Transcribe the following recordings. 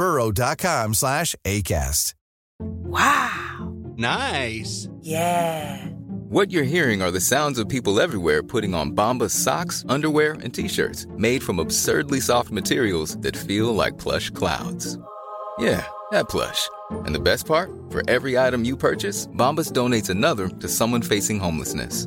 burrow.com slash ACAST. Wow. Nice. Yeah. What you're hearing are the sounds of people everywhere putting on Bombas socks, underwear, and t-shirts made from absurdly soft materials that feel like plush clouds. Yeah, that plush. And the best part? For every item you purchase, Bombas donates another to someone facing homelessness.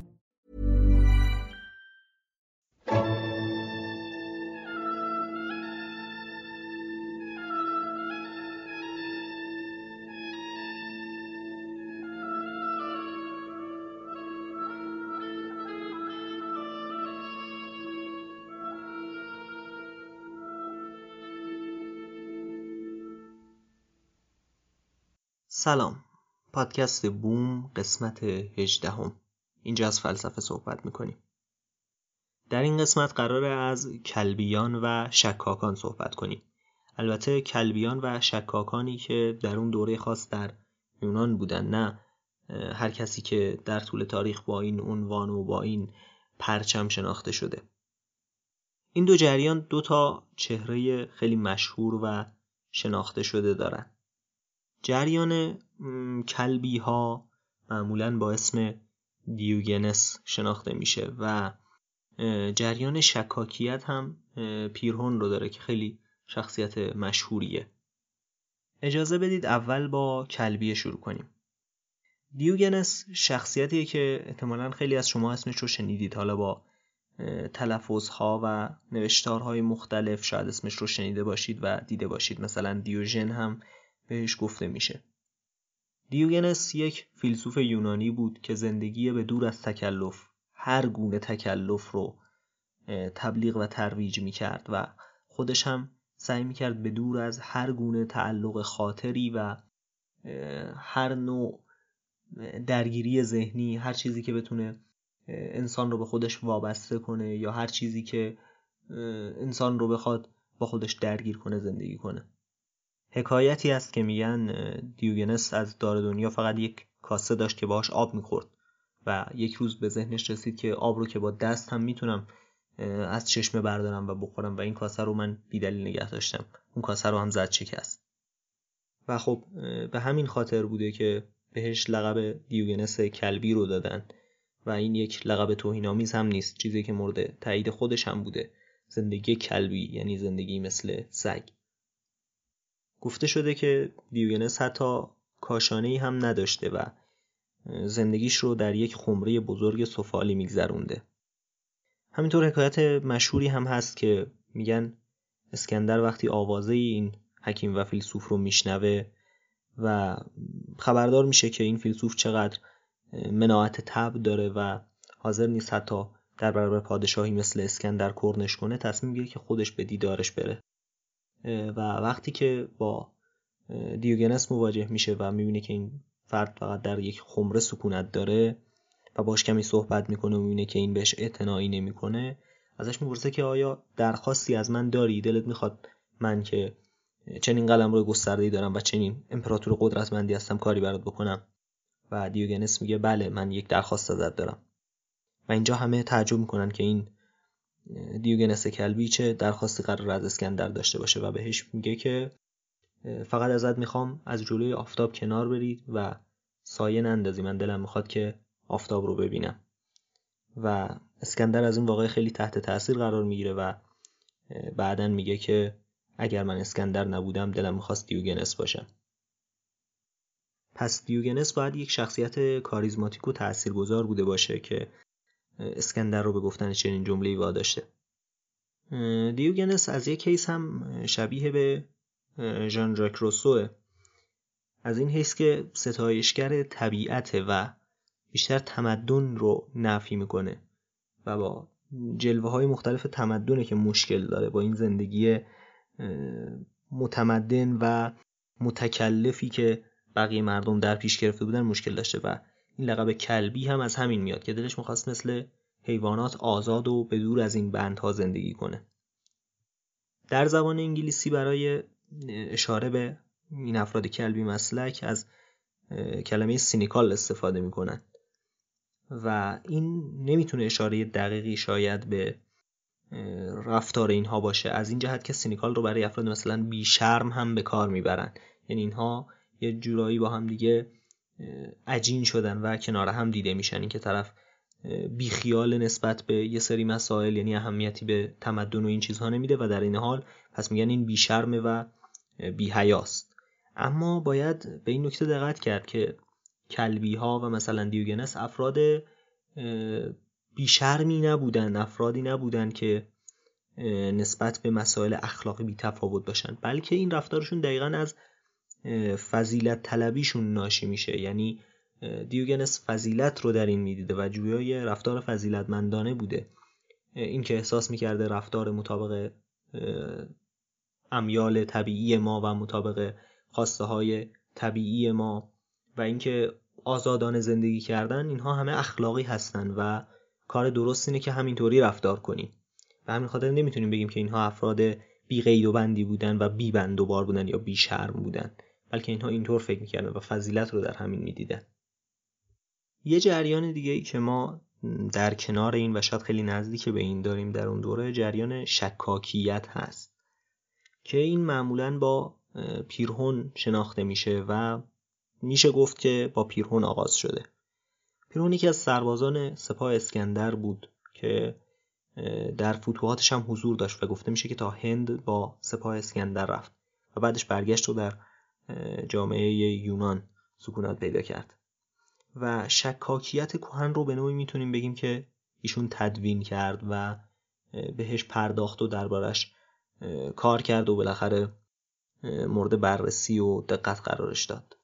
سلام. پادکست بوم قسمت هجدهم. اینجا از فلسفه صحبت می‌کنیم. در این قسمت قراره از کلبیان و شکاکان صحبت کنیم. البته کلبیان و شکاکانی که در اون دوره خاص در یونان بودن نه هر کسی که در طول تاریخ با این عنوان و با این پرچم شناخته شده. این دو جریان دو تا چهره خیلی مشهور و شناخته شده دارن. جریان کلبی ها معمولا با اسم دیوگنس شناخته میشه و جریان شکاکیت هم پیرهون رو داره که خیلی شخصیت مشهوریه. اجازه بدید اول با کلبیه شروع کنیم. دیوگنس شخصیتیه که احتمالا خیلی از شما اسمش رو شنیدید. حالا با تلفظها و نوشتارهای مختلف شاید اسمش رو شنیده باشید و دیده باشید. مثلا دیوژن هم بهش گفته میشه. دیوگنس یک فیلسوف یونانی بود که زندگی به دور از تکلف هر گونه تکلف رو تبلیغ و ترویج می‌کرد و خودش هم سعی می‌کرد به دور از هر گونه تعلق خاطری و هر نوع درگیری ذهنی هر چیزی که بتونه انسان رو به خودش وابسته کنه یا هر چیزی که انسان رو بخواد با خودش درگیر کنه زندگی کنه. حکایتی است که میگن دیوگنس از دار دنیا فقط یک کاسه داشت که باهاش آب می‌خورد و یک روز به ذهنش رسید که آب رو که با دست هم می‌تونم از چشمه بردارم و بخورم و این کاسه رو من بیدلیل نگه داشتم. اون کاسه رو هم زد شکست. و خب به همین خاطر بوده که بهش لقب دیوگنس کلبی رو دادن و این یک لقب توهینآمیز هم نیست. چیزی که مورد تایید خودش هم بوده. زندگی کلبی یعنی زندگی مثل سگ. گفته شده که دیوگنس حتی کاشانه هم نداشته و زندگیش رو در یک خمره بزرگ سفالی میگذرونده. همینطور حکایت مشهوری هم هست که میگن اسکندر وقتی آوازه این حکیم و فیلسوف رو میشنوه و خبردار میشه که این فیلسوف چقدر مناعت تب داره و حاضر نیست حتی در برابر پادشاهی مثل اسکندر کرنش کنه تصمیم گیره که خودش به دیدارش بره. و وقتی که با دیوگنس مواجه میشه و می‌بینه که این فرد فقط در یک خمره سکونت داره و باش کمی صحبت می‌کنه و می‌بینه که این بهش اعتنایی نمی‌کنه ازش می‌پرسه که آیا درخواستی از من داری؟ دلت می‌خواد من که چنین قلم رو گسترده دارم و چنین امپراتور قدرتمندی هستم کاری برات بکنم؟ و دیوگنس میگه بله من یک درخواست ازت دارم. و اینجا همه تعجب می‌کنن که این دیوگنس کلبی چه درخواستی قرار از اسکندر داشته باشه و بهش میگه که فقط ازت می‌خوام از جلوی آفتاب کنار برید و سایه نندازی. من دلم می‌خواد که آفتاب رو ببینم. و اسکندر از این واقعه خیلی تحت تاثیر قرار می‌گیره و بعدا میگه که اگر من اسکندر نبودم دلم می‌خواست دیوگنس باشم. پس دیوگنس باید یک شخصیت کاریزماتیک و تاثیرگذار بوده باشه که اسکندر رو به گفتن چنین جمله‌ای واداشته. دیوگنس از یک کیس هم شبیه به ژان ژاک روسوه. از این حیث که ستایشگر طبیعت و بیشتر تمدن رو نفی می‌کنه و با جلوه های مختلف تمدنه که مشکل داره با این زندگی متمدن و متکلفی که بقیه مردم در پیش گرفته بودن مشکل داشته و این لقب کلبی هم از همین میاد که دلش می‌خواست مثل حیوانات آزاد و به دور از این بندها زندگی کنه. در زبان انگلیسی برای اشاره به این افراد کلبی مسلک از کلمه cynical استفاده می‌کنن و این نمی‌تونه اشاره دقیقی شاید به رفتار اینها باشه. از این جهت که cynical رو برای افراد مثلا بیشرم هم به کار می‌برن. یعنی اینها یه جورایی با هم دیگه عجین شدن و کنار هم دیده میشن. این که طرف بیخیال نسبت به یه سری مسائل یعنی اهمیتی به تمدن و این چیزها نمیده و در این حال پس میگن این بیشرمه و بیهیاست اما باید به این نکته دقت کرد که کلبی ها و مثلا دیوگنس افراد بیشرمی نبودن افرادی نبودن که نسبت به مسائل اخلاقی بی تفاوت باشن. بلکه این رفتارشون دقیقا از فضیلت طلبیشون ناشی میشه. یعنی دیوگنس فضیلت رو در این می‌دیده و جویای رفتار فضیلتمندانه بوده. این که احساس می‌کرده رفتار مطابق امیال طبیعی ما و مطابق خواسته های طبیعی ما و اینکه آزادانه زندگی کردن اینها همه اخلاقی هستن و کار درست اینه که همینطوری رفتار کنیم. و همین خاطر نمی‌تونیم بگیم که اینها افراد بی قید و بندی بودن و بی بند و بار بودن یا بی شرم بودن. بلکه اینها اینطور فکر می‌کردن و فضیلت رو در همین می‌دیدن. یه جریان دیگه ای که ما در کنار این و شاید خیلی نزدیک به این داریم در اون دوره جریان شکاکیت هست که این معمولا با پیرهون شناخته میشه و میشه گفت که با پیرهون آغاز شده. پیرهون یکی از سربازان سپاه اسکندر بود که در فتوحاتش هم حضور داشت و گفته میشه که تا هند با سپاه اسکندر رفت و بعدش برگشت و در جامعه یونان سکونت پیدا کرد. و شکاکیت کهن رو به نوعی می‌تونیم بگیم که ایشون تدوین کرد و بهش پرداخت و دربارش کار کرد و بالاخره مورد بررسی و دقت قرارش داد.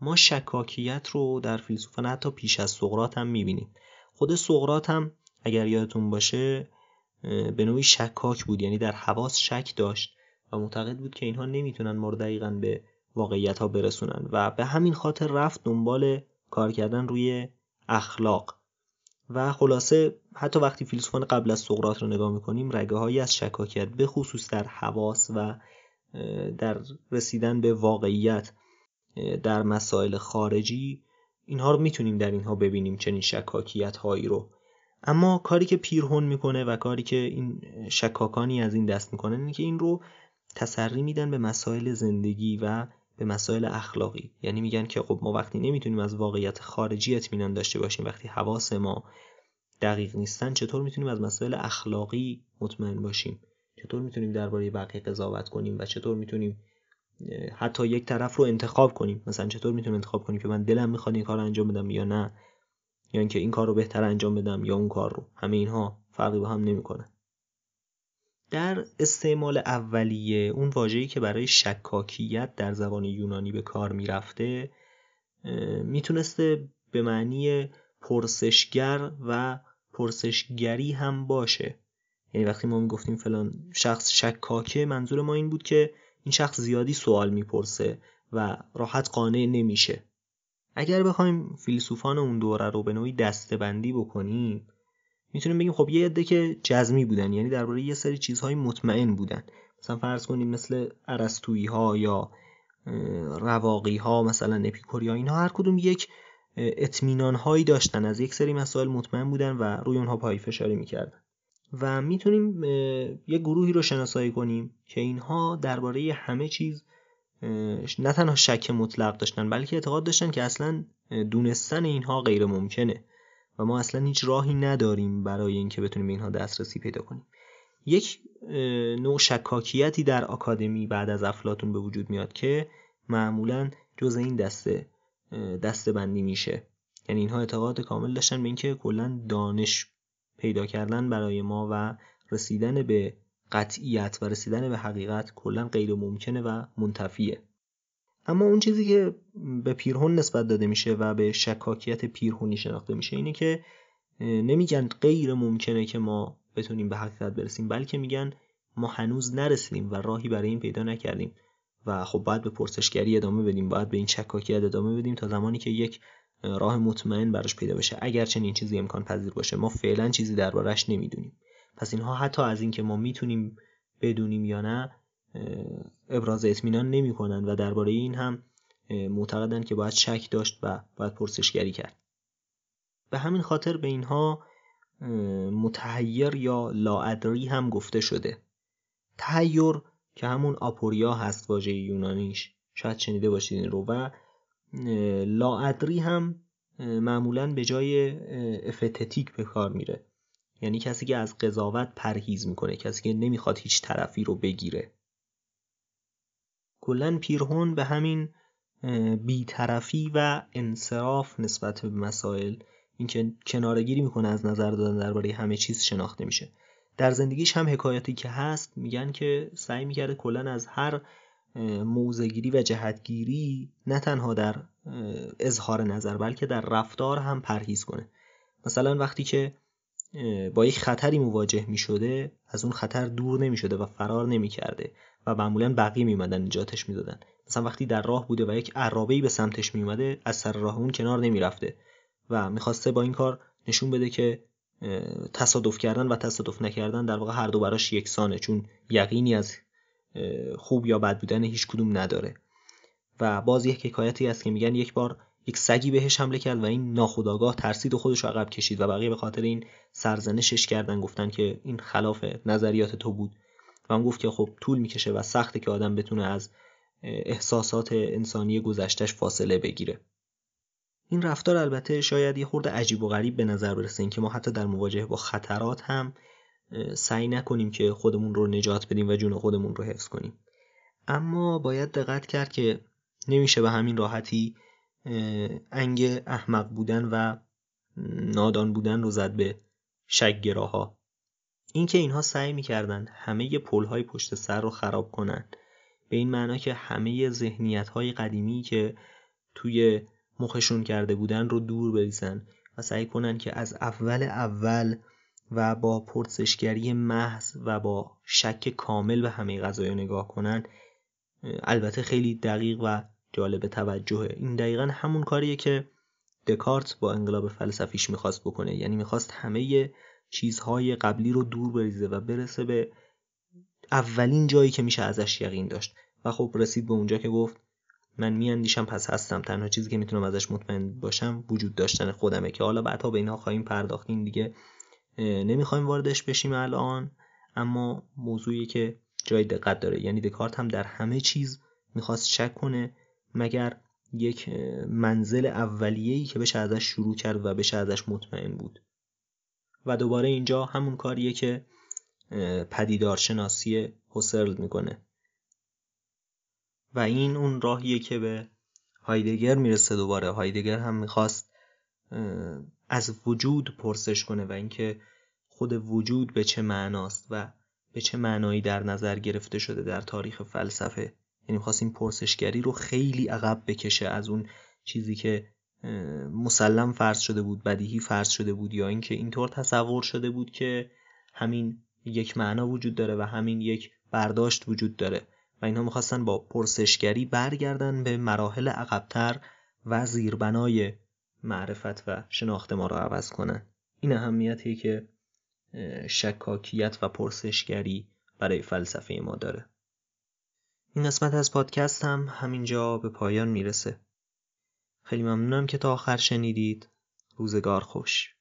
ما شکاکیت رو در فیلسوفان حتی پیش از سقرات هم می‌بینیم. خود سقرات هم اگر یادتون باشه به نوعی شکاک بود. یعنی در حواس شک داشت و معتقد بود که اینها نمی‌تونن ما رو دقیقا به واقعیت ها برسونن. و به همین خاطر رفت دنبال کار کردن روی اخلاق. و خلاصه حتی وقتی فیلسوفان قبل از سقراط رو نگاه می‌کنیم رگه هایی از شکاکیت به خصوص در حواس و در رسیدن به واقعیت در مسائل خارجی اینها رو می‌تونیم در اینها ببینیم چنین شکاکیت هایی رو. اما کاری که پیرهون می‌کنه و کاری که این شکاکانی از این دست می‌کنه اینه که این رو تسری میدن به مسائل زندگی و به مسائل اخلاقی. یعنی میگن که خب ما وقتی نمی‌تونیم از واقعیت خارجی اطمینان داشته باشیم وقتی حواس ما دقیق نیستن چطور می‌تونیم از مسائل اخلاقی مطمئن باشیم؟ چطور می‌تونیم درباره بقیه قضاوت کنیم و چطور می‌تونیم حتی یک طرف رو انتخاب کنیم؟ مثلا چطور می‌تونیم انتخاب کنیم که من دلم می‌خواد این کار انجام بدم یا نه؟ یا اینکه این کار رو بهتر انجام بدم یا اون کار رو. همه اینها فرقی با هم نمی‌کنه. در استعمال اولیه اون واژه‌ای که برای شکاکیت در زبان یونانی به کار می‌رفته می‌تونسته به معنی پرسشگر و پرسشگری هم باشه. یعنی وقتی ما می‌گفتیم فلان شخص شکاکه منظور ما این بود که این شخص زیادی سوال می‌پرسه و راحت قانع نمیشه. اگر بخوایم فیلسوفان اون دوره رو به نوعی دستبندی بکنیم می‌تونیم بگیم خب یه عده که جزمی بودن یعنی درباره یه سری چیزهای مطمئن بودن. مثلا فرض کنیم مثل ارسطویی ها یا رواقی ها مثلا اپیکوریا اینها هر کدوم یک اطمینان هایی داشتن از یک سری مسائل مطمئن بودن و روی اونها پای فشاری می‌کردن. و می‌تونیم یه گروهی رو شناسایی کنیم که اینها درباره همه چیز نه تنها شک مطلق داشتن بلکه اعتقاد داشتن که اصلا دونستن اینها غیر ممکنه و ما اصلا هیچ راهی نداریم برای اینکه بتونیم اینها دسترسی پیدا کنیم. یک نوع شکاکیتی در آکادمی بعد از افلاتون به وجود میاد که معمولا جز این دسته دسته بندی میشه. یعنی اینها اعتقاد کامل داشتن به اینکه کلا دانش پیدا کردن برای ما و رسیدن به قطعیت و رسیدن به حقیقت کلا غیر ممکنه و منتفیه. اما اون چیزی که به پیرهون نسبت داده میشه و به شکاکیت پیرهونی شناخته میشه اینه که نمیگن غیر ممکنه که ما بتونیم به حقیقت برسیم بلکه میگن ما هنوز نرسیدیم و راهی برای این پیدا نکردیم. و خب باید به پرسشگری ادامه بدیم باید به این شکاکیت ادامه بدیم تا زمانی که یک راه مطمئن براش پیدا بشه. اگر چنین چیزی امکان پذیر باشه ما فعلا چیزی دربارش نمی‌دونیم. پس اینها حتی از اینکه ما می‌تونیم بدونیم یا نه ابراز اطمینان نمی‌کنن و درباره این هم معتقدن که باید شک داشت و باید پرسشگری کرد. به همین خاطر به اینها متحیر یا لاادری هم گفته شده. تحیر که همون آپوریا هست واژه یونانیش. شاید شنیده باشید این رو و لاادری هم معمولا به جای افتتیک به کار میره. یعنی کسی که از قضاوت پرهیز می‌کنه کسی که نمی‌خواد هیچ طرفی رو بگیره. کلا پیرهون به همین بیطرفی و انصراف نسبت به مسائل اینکه کنارگیری می‌کنه از نظر دادن درباره همه چیز شناخته میشه. در زندگیش هم حکایاتی که هست میگن که سعی می‌کرده کلا از هر موزگیری و جهتگیری نه تنها در اظهار نظر بلکه در رفتار هم پرهیز کنه. مثلا وقتی که با یک خطری مواجه می شده از اون خطر دور نمی شده و فرار نمی کرده و معمولا بقیه می اومدن نجاتش می دادن. مثلا وقتی در راه بوده و یک عرابه به سمتش می اومده از سر راه اون کنار نمی رفته و می‌خواسته با این کار نشون بده که تصادف کردن و تصادف نکردن در واقع هر دو براش یکسانه چون یقینی از خوب یا بد بودن هیچ کدوم نداره و باز یک حکایتی است که میگن یک بار یک سگی بهش حمله کرد و این ناخداگاه ترسید و خودش عقب کشید و بقیه به خاطر این سرزنشش کردن گفتن که این خلاف نظریات تو بود. و هم گفت که خب طول می‌کشه و سخته که آدم بتونه از احساسات انسانی گذشتش فاصله بگیره. این رفتار البته شاید یه خورده عجیب و غریب به نظر برسه. که ما حتی در مواجهه با خطرات هم سعی نکنیم که خودمون رو نجات بدیم و جون خودمون رو حفظ کنیم. اما باید دقت کرد که نمیشه به همین راحتی انگ احمق بودن و نادان بودن رو زد به شکگراها اینکه اینها سعی می‌کردن همه های پشت سر رو خراب کنن به این معنا که همه ذهنیت های قدیمی که توی مخشون کرده بودن رو دور بریزن و سعی کنن که از اول اول و با پرسشگری محض و با شک کامل به همه قضایا نگاه کنن البته خیلی دقیق و جالب توجهه. این دقیقا همون کاریه که دکارت با انقلاب فلسفیش می‌خواست بکنه. یعنی می‌خواست همه چیزهای قبلی رو دور بریزه و برسه به اولین جایی که میشه ازش یقین داشت. و خب رسید به اونجا که گفت من میاندیشم پس هستم. تنها چیزی که می‌تونم ازش مطمئن باشم وجود داشتن خودمه که حالا بعدها به اینها خواهیم پرداختین دیگه. نمی‌خوایم واردش بشیم الان اما موضوعی که جای دقت داره. یعنی دکارت هم در همه چیز می‌خواست شک کنه. مگر یک منزل اولیه‌ای که بشه ازش شروع کرد و بشه ازش مطمئن بود. و دوباره اینجا همون کاریه که پدیدارشناسی هوسرل می‌کنه. و این اون راهیه که به هایدگر می‌رسه دوباره. هایدگر هم می‌خواست از وجود پرسش کنه و اینکه خود وجود به چه معناست و به چه معنایی در نظر گرفته شده در تاریخ فلسفه. یعنی می‌خواست پرسشگری رو خیلی عقب بکشه از اون چیزی که مسلم فرض شده بود بدیهی فرض شده بود یا اینکه اینطور تصور شده بود که همین یک معنا وجود داره و همین یک برداشت وجود داره. و اینها می‌خواستن با پرسشگری برگردن به مراحل عقبتر و زیربنای معرفت و شناخت ما رو عوض کنن. این اهمیتی که شکاکیت و پرسشگری برای فلسفه ما داره. این قسمت از پادکست هم همینجا به پایان می‌رسه. خیلی ممنونم که تا آخر شنیدید. روزگار خوش.